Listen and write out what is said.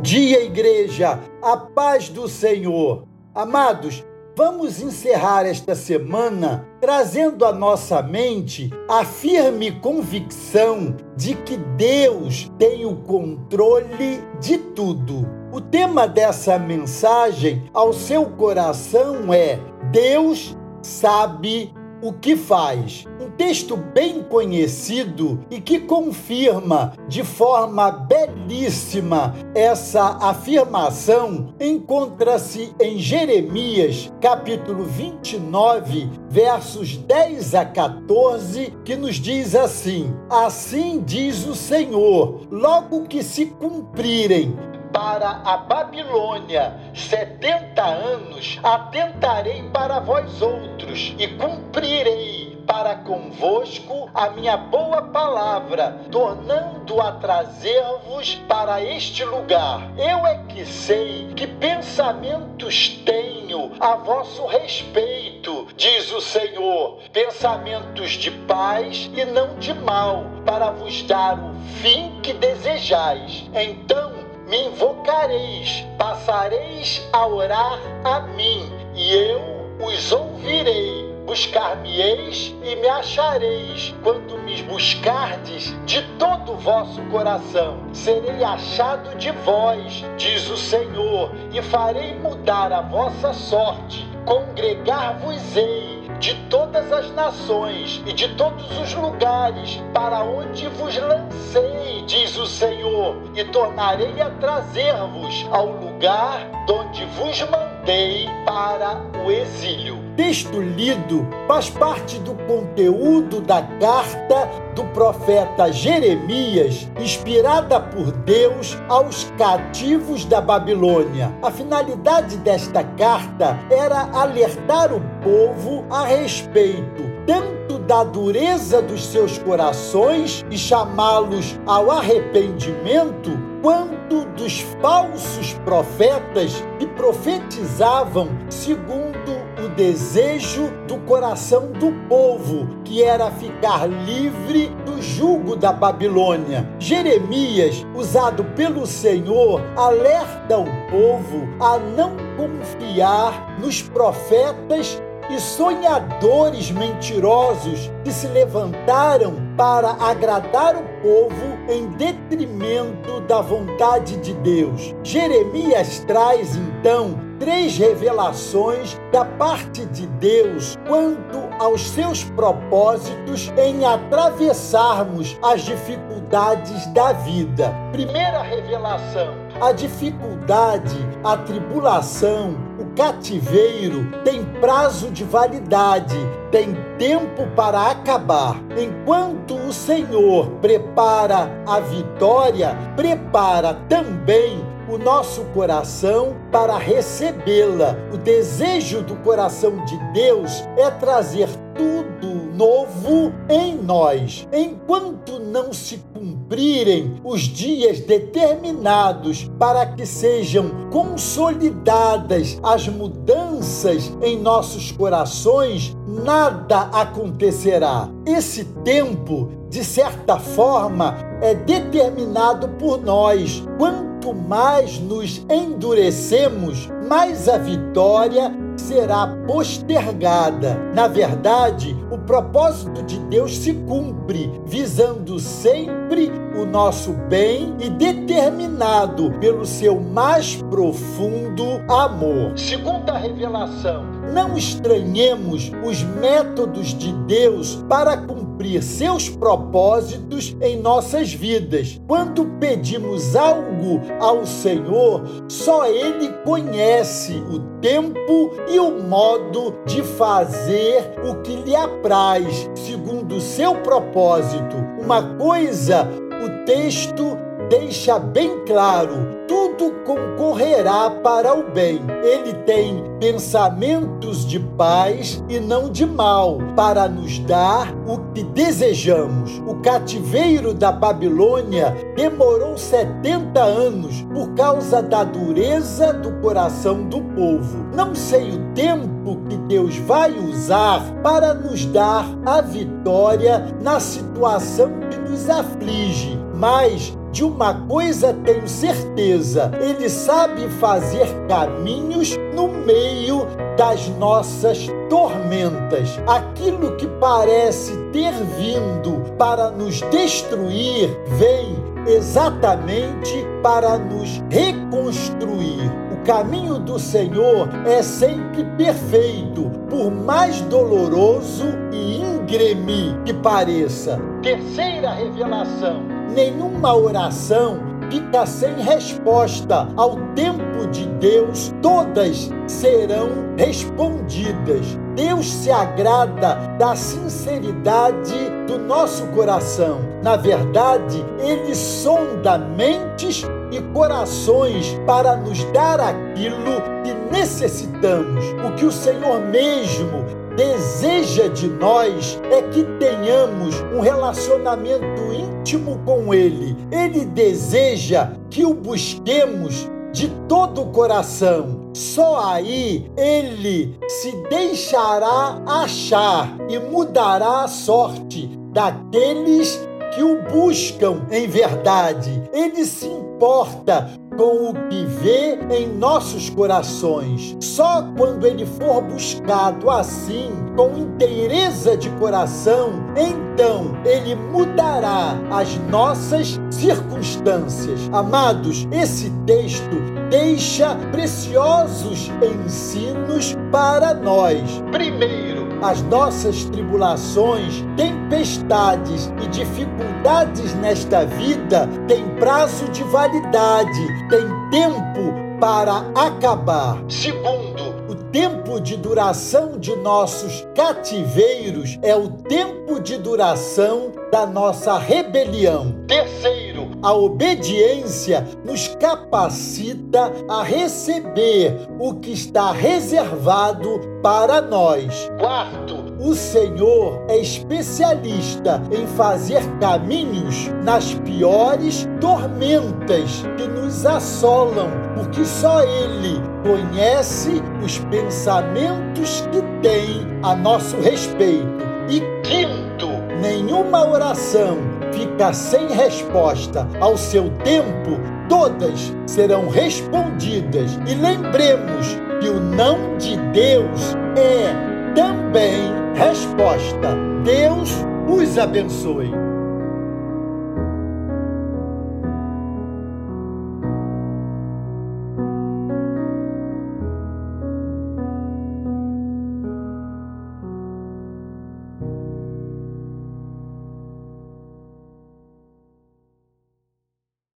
Bom dia, igreja! A paz do Senhor! Amados, vamos encerrar esta semana trazendo à nossa mente a firme convicção de que Deus tem o controle de tudo. O tema dessa mensagem ao seu coração é: Deus sabe o que faz. Um texto bem conhecido e que confirma de forma belíssima essa afirmação encontra-se em Jeremias, capítulo 29, versos 10 a 14, que nos diz assim: Assim diz o Senhor, logo que se cumprirem para a Babilônia setenta anos, atentarei para vós outros e cumprirei para convosco a minha boa palavra, tornando a trazer-vos para este lugar. Eu é que sei que pensamentos tenho a vosso respeito, diz o Senhor, pensamentos de paz e não de mal, para vos dar o fim que desejais. Então me invocareis, passareis a orar a mim, e eu os ouvirei. Buscar-me-eis e me achareis, quando me buscardes de todo o vosso coração. Serei achado de vós, diz o Senhor, e farei mudar a vossa sorte. Congregar-vos-ei de todas as nações e de todos os lugares para onde vos lancei, diz o Senhor, e tornarei a trazer-vos ao lugar donde vos mandei para o exílio. Texto lido faz parte do conteúdo da carta do profeta Jeremias, inspirada por Deus aos cativos da Babilônia. A finalidade desta carta era alertar o povo a respeito tanto da dureza dos seus corações e chamá-los ao arrependimento, quanto dos falsos profetas que profetizavam segundo o desejo do coração do povo, que era ficar livre do jugo da Babilônia. Jeremias, usado pelo Senhor, alerta o povo a não confiar nos profetas e sonhadores mentirosos que se levantaram para agradar o povo em detrimento da vontade de Deus. Jeremias traz então três revelações da parte de Deus quanto aos seus propósitos em atravessarmos as dificuldades da vida. Primeira revelação: a dificuldade, a tribulação, cativeiro tem prazo de validade, tem tempo para acabar. Enquanto o Senhor prepara a vitória, prepara também o nosso coração para recebê-la. O desejo do coração de Deus é trazer tudo novo em nós. Enquanto não se cumprirem os dias determinados para que sejam consolidadas as mudanças em nossos corações, nada acontecerá. Esse tempo, de certa forma, é determinado por nós. Quanto mais nos endurecemos, mais a vitória será postergada. Na verdade, o propósito de Deus se cumpre, visando sempre o nosso bem e determinado pelo seu mais profundo amor. Segunda revelação: não estranhemos os métodos de Deus para cumprir seus propósitos em nossas vidas. Quando pedimos algo ao Senhor, só Ele conhece o tempo e o modo de fazer o que lhe apraz, segundo o seu propósito. Uma coisa o texto deixa bem claro: tudo concorrerá para o bem. Ele tem pensamentos de paz e não de mal, para nos dar o que desejamos. O cativeiro da Babilônia demorou 70 anos por causa da dureza do coração do povo. Não sei o tempo que Deus vai usar para nos dar a vitória na situação que nos aflige mas de uma coisa tenho certeza: Ele sabe fazer caminhos no meio das nossas tormentas. Aquilo que parece ter vindo para nos destruir vem exatamente para nos reconstruir. O caminho do Senhor é sempre perfeito, por mais doloroso e íngreme que pareça. Terceira revelação: nenhuma oração fica sem resposta. Ao tempo de Deus, todas serão respondidas. Deus se agrada da sinceridade do nosso coração. Na verdade, Ele sonda mentes e corações para nos dar aquilo que necessitamos. O que o Senhor mesmo deseja de nós é que tenhamos um relacionamento íntimo com Ele. Ele deseja que o busquemos de todo o coração. Só aí ele se deixará achar e mudará a sorte daqueles que o buscam em verdade. Ele se importa com o que vê em nossos corações. Só quando ele for buscado assim, com inteireza de coração, então ele mudará as nossas circunstâncias. Amados, esse texto deixa preciosos ensinos para nós. Primeiro, as nossas tribulações, tempestades e dificuldades nesta vida têm prazo de validade, têm tempo para acabar. Segundo, o tempo de duração de nossos cativeiros é o tempo de duração da nossa rebelião. Terceiro, a obediência nos capacita a receber o que está reservado para nós. Quarto, o Senhor é especialista em fazer caminhos nas piores tormentas que nos assolam, porque só Ele conhece os pensamentos que tem a nosso respeito. E quinto, nenhuma oração fica sem resposta ao seu tempo, todas serão respondidas. E lembremos que o não de Deus é também resposta. Deus os abençoe.